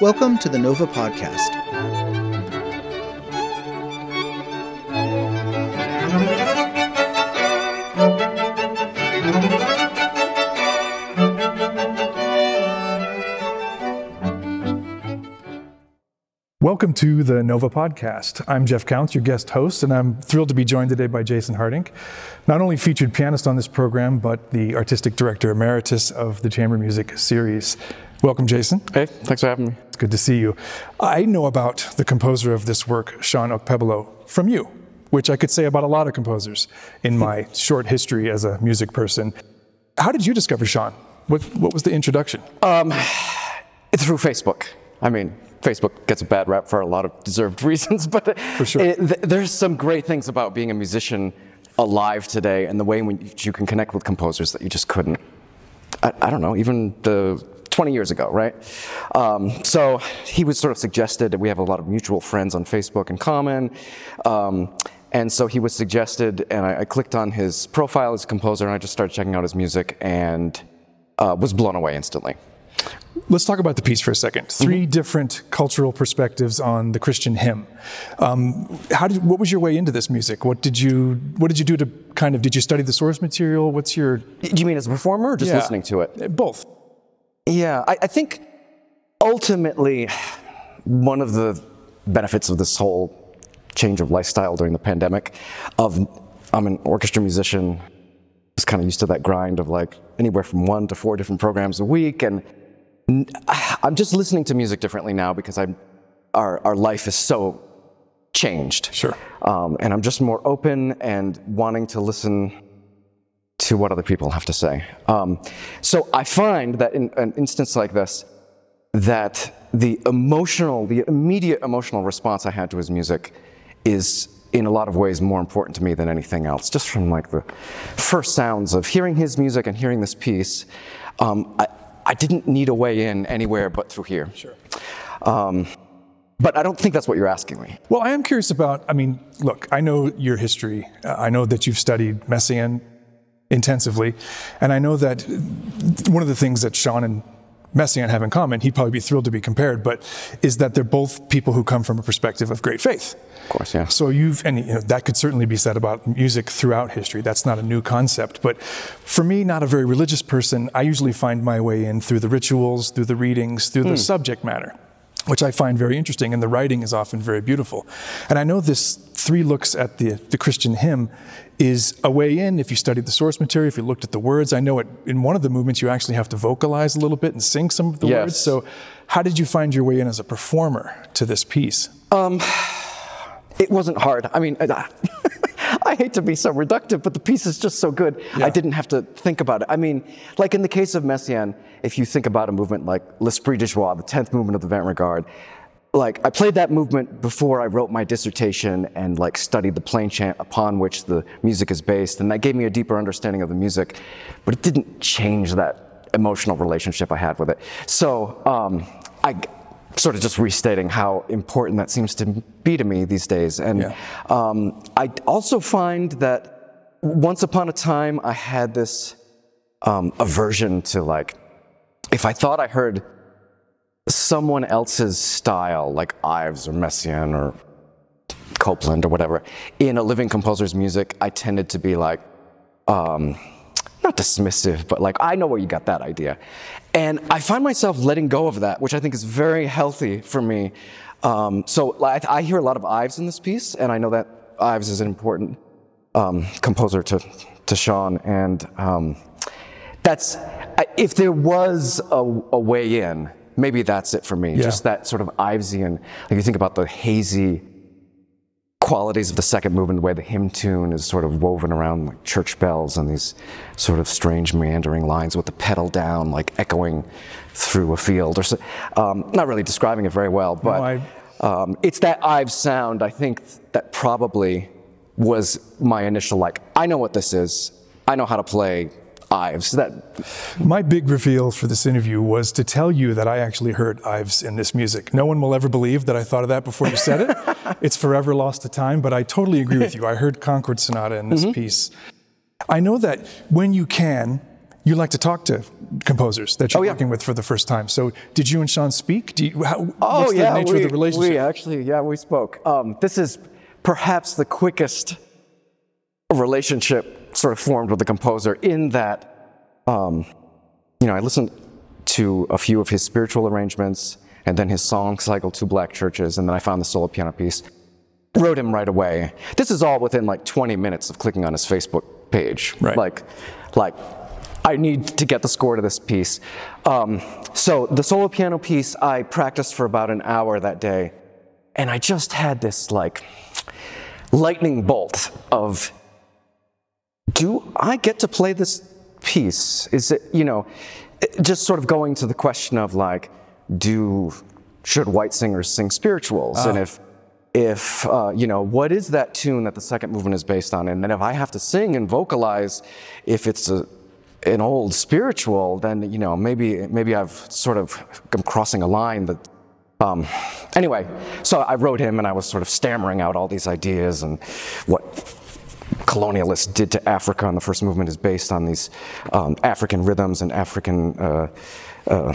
Welcome to the Nova Podcast. Welcome to the Nova Podcast. I'm Jeff Counts, your guest host, and I'm thrilled to be joined today by Jason Hardink, not only featured pianist on this program, but the artistic director emeritus of the Chamber Music series. Welcome, Jason. Hey, thanks for having me. Good to see you. I know about the composer of this work, Shawn Okpebholo, from you, which I could say about a lot of composers in my short history as a music person. How did you discover Shawn? What, what was the introduction? Um, through Facebook. I mean, Facebook gets a bad rap for a lot of deserved reasons, but For sure. it, th- there's some great things about being a musician alive today and the way in which you can connect with composers that you just couldn't. I, I don't know, even the 20 years ago, right? Um, so he was sort of suggested that we have a lot of mutual friends on Facebook in common. Um, and so he was suggested, and I, I clicked on his profile as a composer, and I just started checking out his music and uh, was blown away instantly. Let's talk about the piece for a 2nd 3 different cultural perspectives on the Christian hymn. Um, how did, what was your way into this music? What did you What did you do to kind of? Did you study the source material? What's your Do you mean as a performer or just Yeah. listening to it? both? Yeah, I, I think ultimately one of the benefits of this whole change of lifestyle during the pandemic of I'm an orchestra musician, I was kind of used to that grind of like anywhere from one to four different programs a week and I'm just listening to music differently now because I'm our our life is so changed. Sure. Um, and I'm just more open and wanting to listen to what other people have to say. Um, so I find that in an instance like this, that the emotional, the immediate emotional response I had to his music is in a lot of ways more important to me than anything else. Just from like the first sounds of hearing his music and hearing this piece, um, I, I didn't need a way in anywhere but through here. Sure. Um, but I don't think that's what you're asking me. Well, I am curious about. I mean, look, I know your history. Uh, I know that you've studied Messiaen intensively, and I know that one of the things that Shawn and Messiaen have in common, he'd probably be thrilled to be compared, but is that they're both people who come from a perspective of great faith. Of course, yeah. So you've, and you know, that could certainly be said about music throughout history. That's not a new concept. But for me, not a very religious person, I usually find my way in through the rituals, through the readings, through the hmm. subject matter, which I find very interesting. And the writing is often very beautiful. And I know this three looks at the, the Christian hymn is a way in if you studied the source material, if you looked at the words. I know it, in one of the movements you actually have to vocalize a little bit and sing some of the Yes. words. So how did you find your way in as a performer to this piece? Um, it wasn't hard. I mean, hate to be so reductive, but the piece is just so good. I didn't have to think about it. I mean, like in the case of Messiaen, if you think about a movement like L'Esprit de Joie, the 10th movement of the Vingt Regards, like I played that movement before I wrote my dissertation and like studied the plain chant upon which the music is based, and that gave me a deeper understanding of the music, but it didn't change that emotional relationship I had with it. So um, I sort of just restating how important that seems to be to me these days. And Yeah. um, I also find that once upon a time I had this um, aversion to like, if I thought I heard someone else's style, like Ives or Messiaen or Copland or whatever, in a living composer's music, I tended to be like, um, not dismissive, but like, I know where you got that idea. And I find myself letting go of that, which I think is very healthy for me. Um, so like, I hear a lot of Ives in this piece, and I know that Ives is an important um, composer to, to Shawn. And um, that's, I- if there was a, a way in, maybe that's it for me. Yeah. Just that sort of Ivesian, like you think about the hazy qualities of the second movement, the way the hymn tune is sort of woven around like church bells and these sort of strange meandering lines with the pedal down, like echoing through a field. Or so, um, not really describing it very well, but I- um, it's that Ives sound. I think that probably was my initial like. I know what this is. I know how to play Ives. That My big reveal for this interview was to tell you that I actually heard Ives in this music. No one will ever believe that I thought of that before you said it. it's forever lost to time, but I totally agree with you. I heard Concord Sonata in this piece. I know that when you can, you like to talk to composers that you're Oh, yeah. working with for the first time. So did you and Shawn speak? Do you, how, Oh what's yeah, the nature we, of the relationship? we actually yeah we spoke. Um, this is perhaps the quickest relationship sort of formed with the composer in that um, you know I listened to a few of his spiritual arrangements and then his song cycle Two Black Churches and then I found the solo piano piece. Wrote him right away. This is all within like 20 minutes of clicking on his Facebook page. Right. Like, like I need to get the score to this piece. Um, so the solo piano piece, I practiced for about an hour that day, and I just had this like lightning bolt of, do I get to play this piece? Is it you know, just sort of going to the question of like, do should white singers sing spirituals, and if if uh, you know what is that tune that the second movement is based on? And then if i have to sing and vocalize if it's a, an old spiritual then you know maybe maybe i've sort of i'm crossing a line that um, anyway so i wrote him and i was sort of stammering out all these ideas and what colonialists did to africa and the first movement is based on these um, african rhythms and african uh, uh,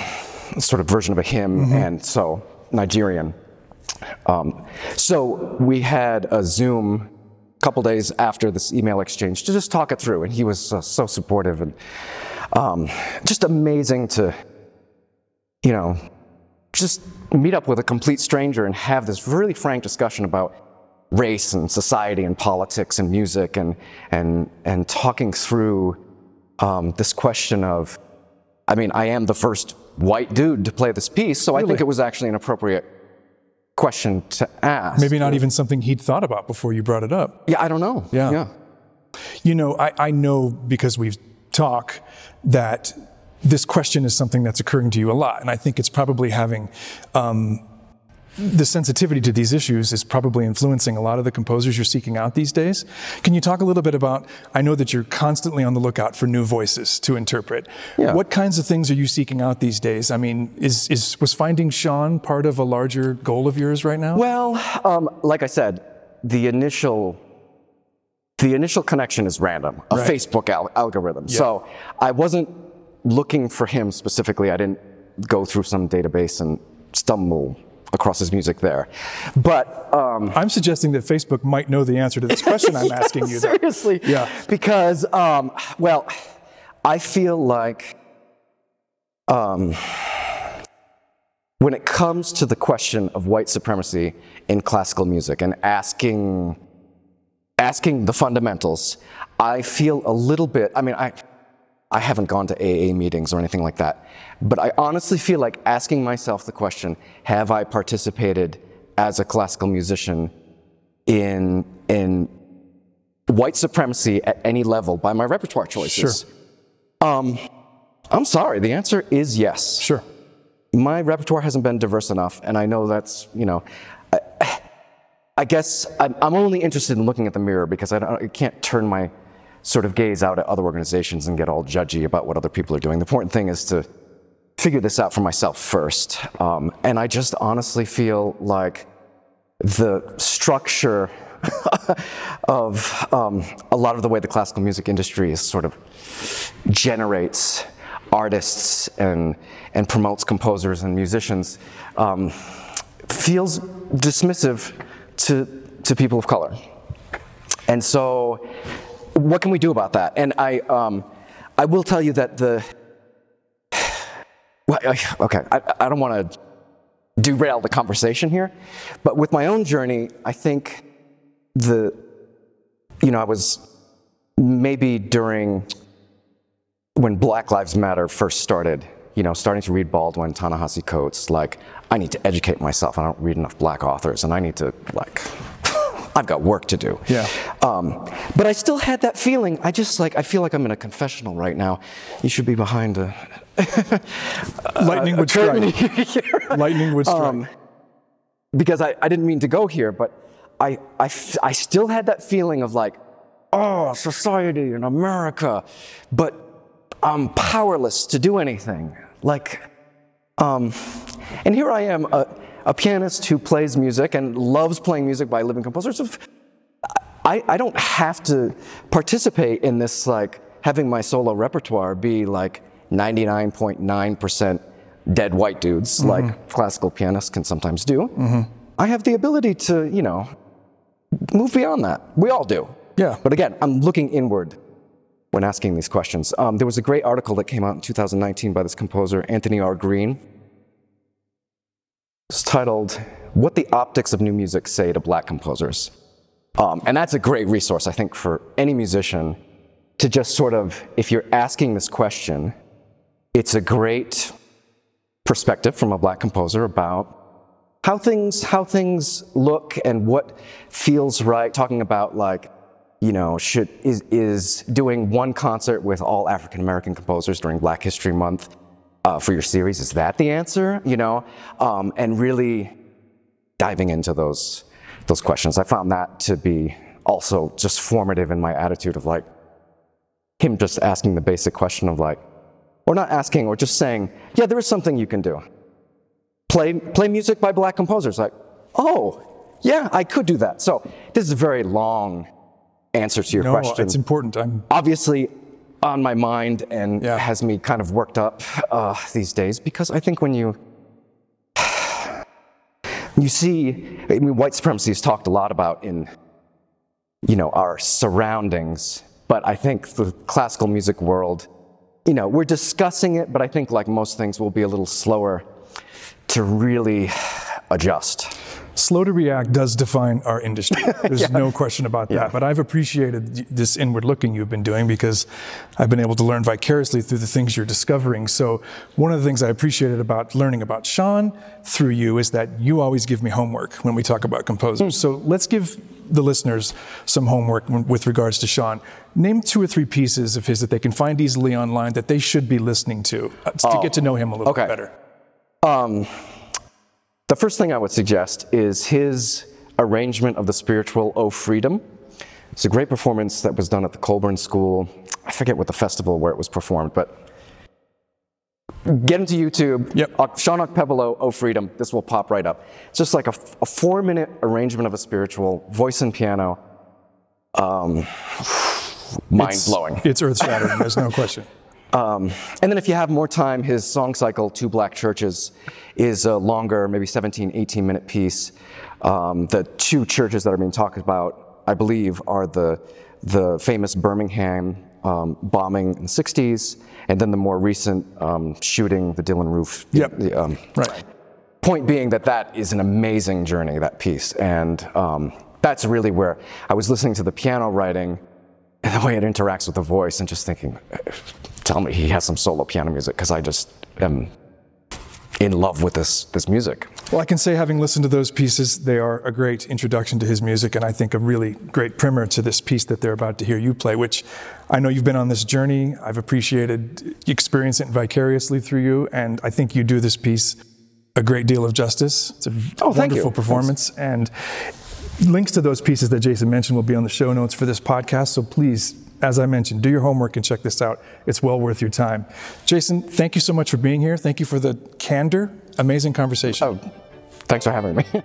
sort of version of a hymn and so nigerian. Um, so we had a Zoom a couple days after this email exchange to just talk it through, and he was uh, so supportive and um, just amazing to, you know, just meet up with a complete stranger and have this really frank discussion about race and society and politics and music and and and talking through um, this question of, I mean, I am the first white dude to play this piece, so I think it was actually an appropriate question to ask. Maybe not even something he'd thought about before you brought it up. Yeah, I don't know. Yeah. Yeah. You know, I, I know because we've talked that this question is something that's occurring to you a lot. And I think it's probably having um, the sensitivity to these issues is probably influencing a lot of the composers you're seeking out these days. Can you talk a little bit about? I know that you're constantly on the lookout for new voices to interpret. Yeah. What kinds of things are you seeking out these days? I mean, is, is was finding Shawn part of a larger goal of yours right now? Well, um, like I said, the initial the initial connection is random, a Right. Facebook al- algorithm. So I wasn't looking for him specifically. I didn't go through some database and stumble across his music there. But um, I'm suggesting that Facebook might know the answer to this question I'm asking you. though. Seriously. Yeah. Because, um, well, I feel like um, when it comes to the question of white supremacy in classical music and asking asking the fundamentals, I feel a little bit. I mean, I. I haven't gone to AA meetings or anything like that, but I honestly feel like asking myself the question have I participated as a classical musician in, in white supremacy at any level by my repertoire choices? Sure. Um, I'm sorry, the answer is yes. Sure. My repertoire hasn't been diverse enough, and I know that's, you know, I, I guess I'm, I'm only interested in looking at the mirror because I, don't, I can't turn my sort of gaze out at other organizations and get all judgy about what other people are doing. The important thing is to figure this out for myself first. Um, and I just honestly feel like the structure of um, a lot of the way the classical music industry is sort of generates artists and, and promotes composers and musicians um, feels dismissive to, to people of color. And so, what can we do about that? And I, um, I will tell you that the, well, I- okay, I, I don't want to derail the conversation here, but with my own journey, I think the, you know, I was maybe during when Black Lives Matter first started, you know, starting to read Baldwin, Ta-Nehisi Coates, like, I need to educate myself. I don't read enough black authors, and I need to, like, I've got work to do. Yeah. Um, but I still had that feeling. I just, like, I feel like I'm in a confessional right now. You should be behind a. Lightning would curtain strike. Lightning would strike. Um, because I, I didn't mean to go here, but I, I, I still had that feeling of like, oh, society in America, but I'm powerless to do anything. Like, um, and here I am, a, a pianist who plays music and loves playing music by living composers. I, I don't have to participate in this like having my solo repertoire be like 99.9% dead white dudes, Mm-hmm. like classical pianists can sometimes do. I have the ability to, you know, move beyond that. We all do. Yeah. But again, I'm looking inward when asking these questions. Um, there was a great article that came out in 2019 by this composer, Anthony R. Green. It's titled, What the Optics of New Music Say to Black Composers. Um, and that's a great resource, I think, for any musician to just sort of, if you're asking this question, it's a great perspective from a black composer about how things how things look and what feels right talking about like you know should is is doing one concert with all african american composers during black history month uh, for your series? Is that the answer you know? Um, and really diving into those those questions. I found that to be also just formative in my attitude of like him just asking the basic question of like or not asking or just saying yeah there is something you can do. Play play music by black composers like oh yeah i could do that. So this is a very long answer to your No, question. it's important. I'm obviously on my mind and Yeah. has me kind of worked up uh, these days because i think when you you see i mean white supremacy is talked a lot about in you know our surroundings but i think the classical music world you know we're discussing it but i think like most things we'll be a little slower to really adjust slow to react does define our industry. There's no question about that. But I've appreciated this inward looking you've been doing because I've been able to learn vicariously through the things you're discovering. So one of the things I appreciated about learning about Shawn through you is that you always give me homework when we talk about composers. So let's give the listeners some homework with regards to Shawn. Name two or three pieces of his that they can find easily online that they should be listening to uh, to get to know him a little okay. bit better. Um, the first thing I would suggest is his arrangement of the spiritual O Freedom. It's a great performance that was done at the Colburn School. I forget what the festival where it was performed, but get into YouTube. Yep. Uh, Shawn Okpebholo, O Freedom. This will pop right up. It's just like a, a four minute arrangement of a spiritual, voice and piano. Um, mind blowing. It's earth shattering, there's no question. Um, and then if you have more time, his song cycle, Two Black Churches, is a longer, maybe 17, 18 minute piece. Um, the two churches that are being talked about, I believe, are the, the famous Birmingham um, bombing in the 60s, and then the more recent um, shooting, the Dylann Roof. Yep. the, um, Right. point being that that is an amazing journey, that piece. And um, that's really where I was listening to the piano writing and the way it interacts with the voice and just thinking, tell me he has some solo piano music because I just am in love with this, this music. Well, I can say, having listened to those pieces, they are a great introduction to his music, and I think a really great primer to this piece that they're about to hear you play, which I know you've been on this journey. I've appreciated experiencing it vicariously through you, and I think you do this piece a great deal of justice. It's a Oh, wonderful performance, and links to those pieces that Jason mentioned will be on the show notes for this podcast, so please. As I mentioned, do your homework and check this out. It's well worth your time. Jason, thank you so much for being here. Thank you for the candor. Amazing conversation. Oh, thanks for having me.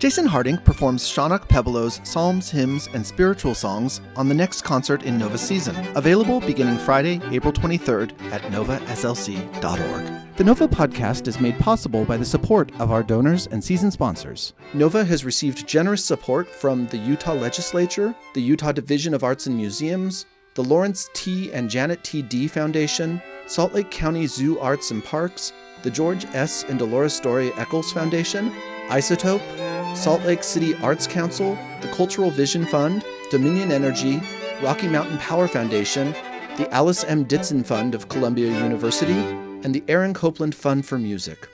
Jason Hardink performs Shawn Okpebholo's psalms, hymns, and spiritual songs on the next concert in Nova season, available beginning Friday, April 23rd at novaslc.org. The Nova podcast is made possible by the support of our donors and season sponsors. Nova has received generous support from the Utah Legislature, the Utah Division of Arts and Museums, the Lawrence T. and Janet T. Dee Foundation, Salt Lake County Zoo Arts and Parks, the George S. and Dolores Story Eccles Foundation, Isotope, Salt Lake City Arts Council, the Cultural Vision Fund, Dominion Energy, Rocky Mountain Power Foundation, the Alice M. Ditson Fund of Columbia University, and the Aaron Copland Fund for Music.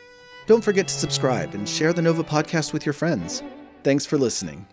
Don't forget to subscribe and share the Nova podcast with your friends. Thanks for listening.